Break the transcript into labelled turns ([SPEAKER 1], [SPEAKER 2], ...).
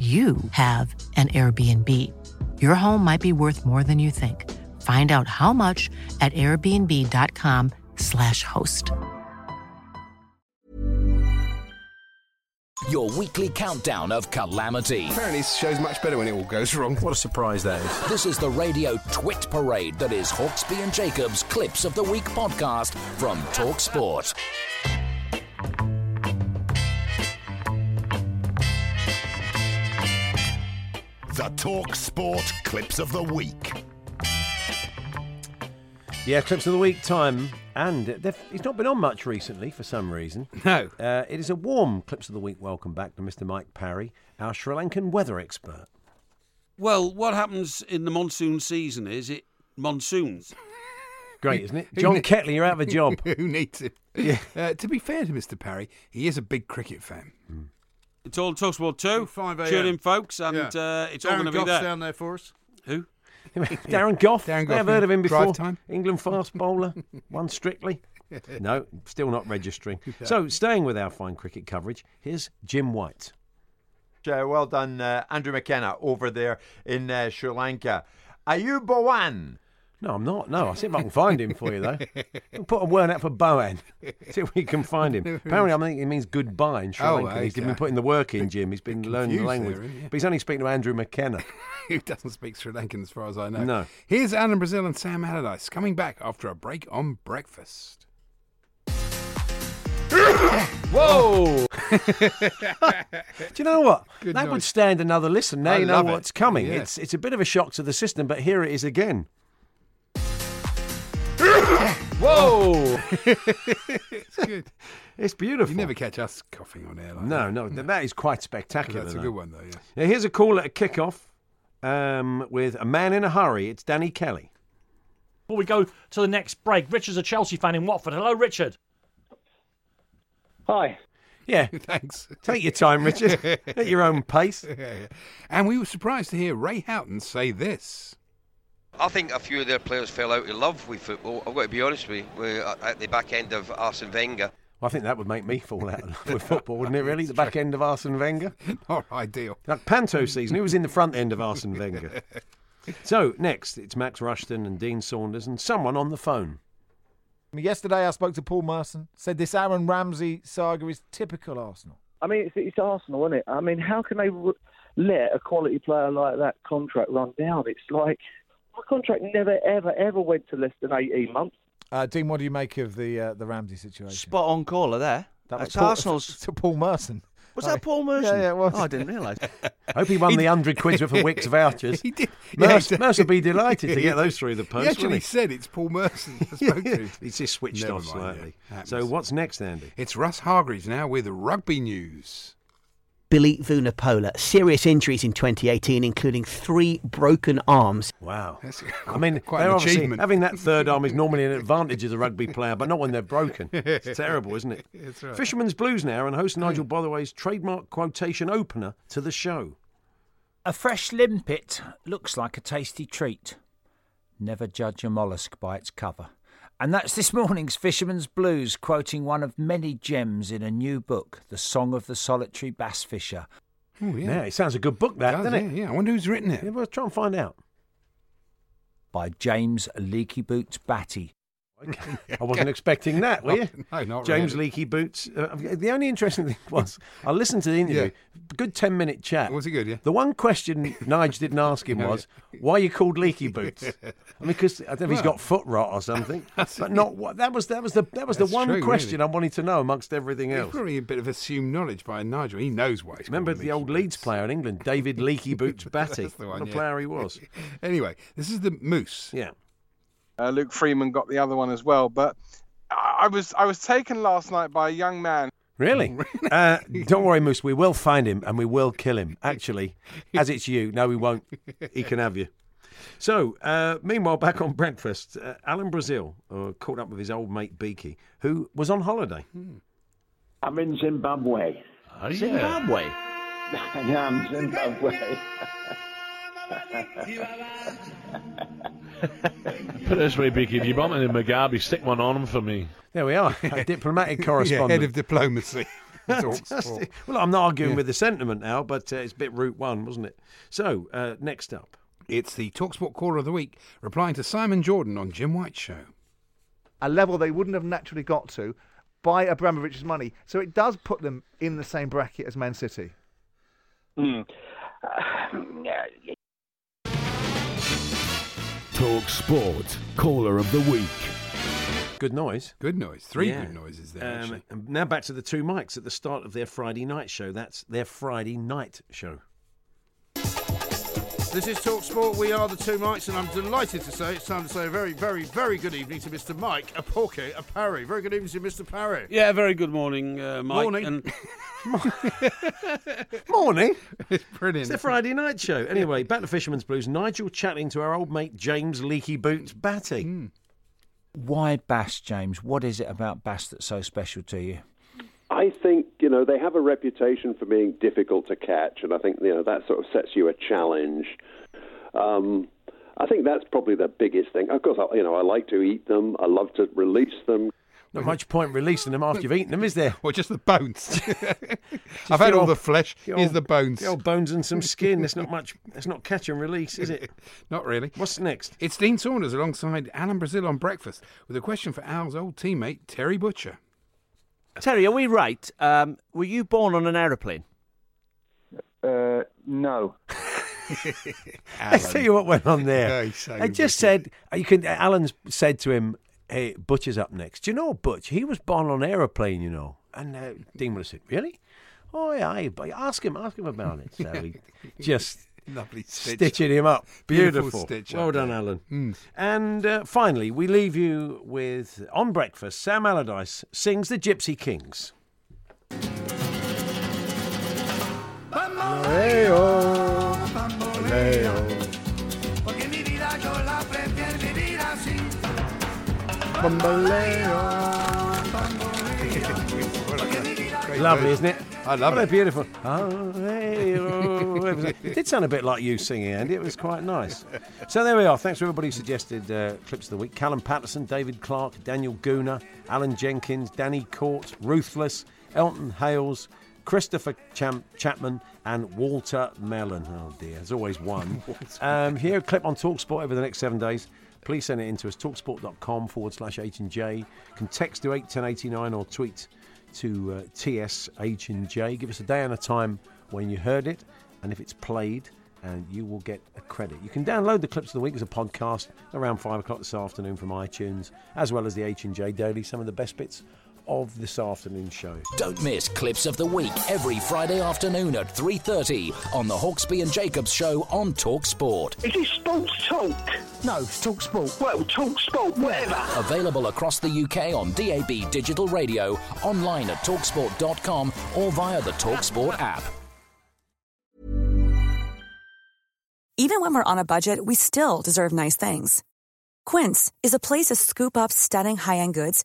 [SPEAKER 1] you have an Airbnb. Your home might be worth more than you think. Find out how much at airbnb.com/slash host.
[SPEAKER 2] Your weekly countdown of calamity.
[SPEAKER 3] Apparently, this show's much better when it all goes wrong.
[SPEAKER 4] What a surprise that is.
[SPEAKER 2] This is the radio twit parade that is Hawksbee and Jacobs' Clips of the Week podcast from Talk Sport.
[SPEAKER 5] Talk Sport Clips of the Week.
[SPEAKER 4] Yeah, clips of the week time, and they've- he's not been on much recently for some reason.
[SPEAKER 3] No.
[SPEAKER 4] Uh, it is a warm clips of the week. Welcome back to Mr. Mike Parry, our Sri Lankan weather expert.
[SPEAKER 6] Well, what happens in the monsoon season is it monsoons.
[SPEAKER 4] Great, isn't it? John Ketley, you're out of a job.
[SPEAKER 3] Who needs it?
[SPEAKER 4] Yeah.
[SPEAKER 3] Uh, to be fair to Mr. Parry, he is a big cricket fan.
[SPEAKER 6] It's all Talksport 2.
[SPEAKER 7] 5 a.m.
[SPEAKER 6] Tune in, folks, and
[SPEAKER 7] Yeah.
[SPEAKER 6] uh, it's all going to be
[SPEAKER 7] Gough's
[SPEAKER 6] there.
[SPEAKER 7] down there for us.
[SPEAKER 6] Who?
[SPEAKER 4] Darren Gough.
[SPEAKER 3] Darren
[SPEAKER 4] Gough.
[SPEAKER 3] I've
[SPEAKER 4] heard of him
[SPEAKER 3] drive
[SPEAKER 4] before.
[SPEAKER 3] time.
[SPEAKER 4] England fast bowler, won strictly. No, still not registering. So, staying with our fine cricket coverage, here's Jim White.
[SPEAKER 8] Uh, well done, uh, Andrew McKenna over there in uh, Sri Lanka. Ayubowan.
[SPEAKER 4] No, I'm not. No, I'll see if I can find him for you, though. We'll put a word out for Bowen. See if we can find him. Apparently, I think it means goodbye in Sri
[SPEAKER 3] Oh,
[SPEAKER 4] Lanka. He's
[SPEAKER 3] okay.
[SPEAKER 4] been putting the work in, Jim. He's been learning the language.
[SPEAKER 3] there, he?
[SPEAKER 4] But he's only speaking to Andrew McKenna.
[SPEAKER 3] Who doesn't speak Sri Lankan as far as I know?
[SPEAKER 4] No.
[SPEAKER 3] Here's Alan Brazil and Sam Allardyce coming back after a break on breakfast.
[SPEAKER 4] Whoa! Do you know what?
[SPEAKER 3] Good
[SPEAKER 4] that would stand another listen. Now
[SPEAKER 3] I
[SPEAKER 4] you know
[SPEAKER 3] love it.
[SPEAKER 4] what's coming.
[SPEAKER 3] Yeah.
[SPEAKER 4] It's it's a bit of a shock to the system, but here it is again. Whoa!
[SPEAKER 3] It's good.
[SPEAKER 4] It's beautiful.
[SPEAKER 3] You never catch us coughing on air like
[SPEAKER 4] no,
[SPEAKER 3] that.
[SPEAKER 4] no, that is quite spectacular.
[SPEAKER 3] That's a
[SPEAKER 4] though.
[SPEAKER 3] good one, though, yeah.
[SPEAKER 4] Now, here's a call at a kickoff um, with a man in a hurry. It's Danny Kelly.
[SPEAKER 9] Before we go to the next break, Richard's a Chelsea fan in Watford. Hello, Richard.
[SPEAKER 10] Hi.
[SPEAKER 4] Yeah,
[SPEAKER 3] Thanks.
[SPEAKER 4] take your time, Richard, at your own pace.
[SPEAKER 3] Yeah, yeah. And we were surprised to hear Ray Houghton say this.
[SPEAKER 11] I think a few of their players fell out of love with football. I've got to be honest with you. We're at the back end of Arsene Wenger.
[SPEAKER 4] Well, I think that would make me fall out of love with football, wouldn't it? Really, the back end of Arsene Wenger.
[SPEAKER 3] Not ideal.
[SPEAKER 4] Like Panto season, he was in the front end of Arsene Wenger. So next, it's Max Rushton and Dean Saunders and someone on the phone.
[SPEAKER 7] Yesterday, I spoke to Paul Merson. Said this Aaron Ramsey saga is typical Arsenal.
[SPEAKER 10] I mean, it's, it's Arsenal, isn't it? I mean, how can they r- let a quality player like that contract run down? It's like my contract never, ever, ever went to less than 18 months.
[SPEAKER 7] Uh, Dean, what do you make of the uh, the Ramsey situation?
[SPEAKER 12] Spot on caller there. That That's
[SPEAKER 7] Paul,
[SPEAKER 12] Arsenal's.
[SPEAKER 7] to Paul Merson.
[SPEAKER 12] Was that Paul Merson?
[SPEAKER 7] Yeah, yeah, it was.
[SPEAKER 12] Oh, I didn't realise.
[SPEAKER 4] I Hope he won the hundred quid's worth of Wickes vouchers.
[SPEAKER 3] He did. Yeah,
[SPEAKER 4] Mercer,
[SPEAKER 3] he did.
[SPEAKER 4] Mercer would be delighted to get those through the post.
[SPEAKER 3] He actually
[SPEAKER 4] wouldn't
[SPEAKER 3] said it's Paul Merson. I
[SPEAKER 4] he?
[SPEAKER 3] spoke to him.
[SPEAKER 4] Just switched
[SPEAKER 3] Never
[SPEAKER 4] off
[SPEAKER 3] mind,
[SPEAKER 4] slightly.
[SPEAKER 3] yeah.
[SPEAKER 4] So what's next, Andy?
[SPEAKER 3] It's Russ Hargreaves now with rugby news.
[SPEAKER 13] Billy Vunipola. Serious injuries in 2018, including three broken arms.
[SPEAKER 4] Wow.
[SPEAKER 3] That's
[SPEAKER 4] I mean,
[SPEAKER 3] quite an achievement.
[SPEAKER 4] having that third arm is normally an advantage as a rugby player, but not when they're broken. It's terrible, isn't it?
[SPEAKER 3] That's right.
[SPEAKER 4] Fisherman's Blues now, and host hmm. Nigel Botherway's trademark quotation opener to the show.
[SPEAKER 14] A fresh limpet looks like a tasty treat. Never judge a mollusk by its cover. And that's this morning's Fisherman's Blues, quoting one of many gems in a new book, The Song of the Solitary Bass Fisher.
[SPEAKER 3] Oh,
[SPEAKER 4] Yeah,
[SPEAKER 3] yeah.
[SPEAKER 4] it sounds a good book, that,
[SPEAKER 3] Does,
[SPEAKER 4] doesn't it?
[SPEAKER 3] yeah, yeah. I wonder who's written it.
[SPEAKER 4] Yeah, well, try and find out.
[SPEAKER 14] by James Leaky Boots Batty.
[SPEAKER 4] I wasn't expecting that, were you?
[SPEAKER 3] No, not
[SPEAKER 4] James
[SPEAKER 3] really.
[SPEAKER 4] Leaky Boots. Uh, the only interesting thing was, I listened to the interview. Good 10 minute chat.
[SPEAKER 3] Was it good, yeah?
[SPEAKER 4] The one question Nige didn't ask him was, why are you called Leaky Boots? I mean, because I don't know if he's got foot rot or something. but not what. That was, that was the, that was the one
[SPEAKER 3] true,
[SPEAKER 4] question
[SPEAKER 3] really.
[SPEAKER 4] I wanted to know amongst everything
[SPEAKER 3] It's
[SPEAKER 4] else.
[SPEAKER 3] probably a bit of assumed knowledge by Nigel. He knows why. He's
[SPEAKER 4] Remember the old Leeds player in England, David Leaky Boots Batty?
[SPEAKER 3] That's the
[SPEAKER 4] what a
[SPEAKER 3] yeah.
[SPEAKER 4] player he was.
[SPEAKER 3] anyway, this is the Moose.
[SPEAKER 4] Yeah.
[SPEAKER 15] Uh, Luke Freeman got the other one as well, but I I was I was taken last night by a young man.
[SPEAKER 4] Really? uh, don't worry, Moose. We will find him and we will kill him. Actually, as it's you. No, we won't. He can have you. So, uh, meanwhile, back on breakfast, uh, Alan Brazil uh, caught up with his old mate Beaky, who was on holiday.
[SPEAKER 16] I'm in Zimbabwe.
[SPEAKER 13] Zimbabwe?
[SPEAKER 16] I am Zimbabwe.
[SPEAKER 17] Put it this way, Beaky, if you bump into Mugabe, stick one on him for me.
[SPEAKER 4] There we are, a diplomatic
[SPEAKER 3] Yeah, head of diplomacy.
[SPEAKER 4] Fantastic. well, I'm not arguing
[SPEAKER 3] Yeah.
[SPEAKER 4] with the sentiment now, but uh, it's a bit route one, wasn't it? So, uh, next up.
[SPEAKER 3] It's the Talksport Caller of the Week, replying to Simon Jordan on Jim White's show.
[SPEAKER 18] a level they wouldn't have naturally got to by Abramovich's money. So it does put them in the same bracket as Man City.
[SPEAKER 10] Hmm.
[SPEAKER 5] Talk Sport Caller of the Week.
[SPEAKER 4] Good noise.
[SPEAKER 3] Good noise. Three
[SPEAKER 4] Yeah.
[SPEAKER 3] good noises there,
[SPEAKER 4] Um,
[SPEAKER 3] actually.
[SPEAKER 4] and now back to the two mics at the start of their Friday night show. That's their Friday night show.
[SPEAKER 19] This is Talk Sport. We are the two mics, and I'm delighted to say it's time to say a very, very, very good evening to Mr. Mike Apoke Apari. Very good evening to Mr. Parry.
[SPEAKER 6] Yeah, very good morning, uh, Mike.
[SPEAKER 19] Morning.
[SPEAKER 6] And
[SPEAKER 4] Morning.
[SPEAKER 3] It's brilliant.
[SPEAKER 4] It's their Friday night show. Anyway, back to Fisherman's Blues. Nigel chatting to our old mate James Leaky Boots Batty.
[SPEAKER 3] Hmm.
[SPEAKER 14] Why Bass, James? What is it about Bass that's so special to you?
[SPEAKER 20] I think you know they have a reputation for being difficult to catch, and I think you know that sort of sets you a challenge. Um, I think that's probably the biggest thing. Of course, I, you know I like to eat them. I love to release them.
[SPEAKER 4] Not much point releasing them after you've eaten them, is there?
[SPEAKER 3] Well, just the bones. I've had all the flesh. Here's the bones.
[SPEAKER 4] The old bones and some skin. There's not much. It's not catch and release, is it?
[SPEAKER 3] Not really.
[SPEAKER 4] What's next?
[SPEAKER 3] It's Dean Saunders alongside Alan Brazil on breakfast with a question for Al's old teammate Terry Butcher.
[SPEAKER 12] Terry, are we right? Um, were you born on an aeroplane?
[SPEAKER 10] Uh, no.
[SPEAKER 4] I tell you what went on there.
[SPEAKER 3] Yeah, he's so
[SPEAKER 4] I just said you can. Alan's said to him, "Hey, Butcher's up next." Do you know Butch? He was born on an aeroplane, you know. And uh, Dean would have said, "Really? Oh yeah, aye, but ask him, ask him about it." So he just
[SPEAKER 3] Lovely stitch.
[SPEAKER 4] stitching him up.
[SPEAKER 3] Beautiful
[SPEAKER 4] Beautiful.
[SPEAKER 3] stitch
[SPEAKER 4] well
[SPEAKER 3] up
[SPEAKER 4] done,
[SPEAKER 3] there.
[SPEAKER 4] Alan.
[SPEAKER 3] Mm.
[SPEAKER 4] And uh, finally, we leave you with on breakfast. Sam Allardyce sings the Gypsy Kings.
[SPEAKER 19] Porque mi vida yo la prefiero vivir así.
[SPEAKER 4] Lovely, isn't it?
[SPEAKER 3] I love
[SPEAKER 4] What
[SPEAKER 3] it.
[SPEAKER 4] beautiful. Oh, hey, oh. It did sound a bit like you singing, Andy. It was quite nice. So there we are. Thanks to everybody who suggested uh, clips of the week. Callum Patterson, David Clark, Daniel Gooner, Alan Jenkins, Danny Court, Ruthless, Elton Hales, Christopher Cham- Chapman, and Walter Mellon. Oh dear, there's always one. um, here, a clip on Talksport over the next seven days. Please send it in to us, talksport.com forward slash H and J. You can text to 81089 or tweet to uh, TSH and J. Give us a day and a time when you heard it, and if it's played, and you will get a credit. You can download the clips of the week as a podcast around five o'clock this afternoon from iTunes, as well as the H and J Daily. Some of the best bits of this afternoon show.
[SPEAKER 2] Don't miss Clips of the Week every Friday afternoon at 3.30 on the Hawksbee and Jacobs Show on Talk Sport.
[SPEAKER 16] Is it Sports Talk?
[SPEAKER 13] No, it's Talk Sport.
[SPEAKER 16] Well, Talk Sport, whatever.
[SPEAKER 2] Available across the UK on DAB digital radio, online at talksport.com or via the Talksport app.
[SPEAKER 21] Even when we're on a budget, we still deserve nice things. Quince is a place to scoop up stunning high-end goods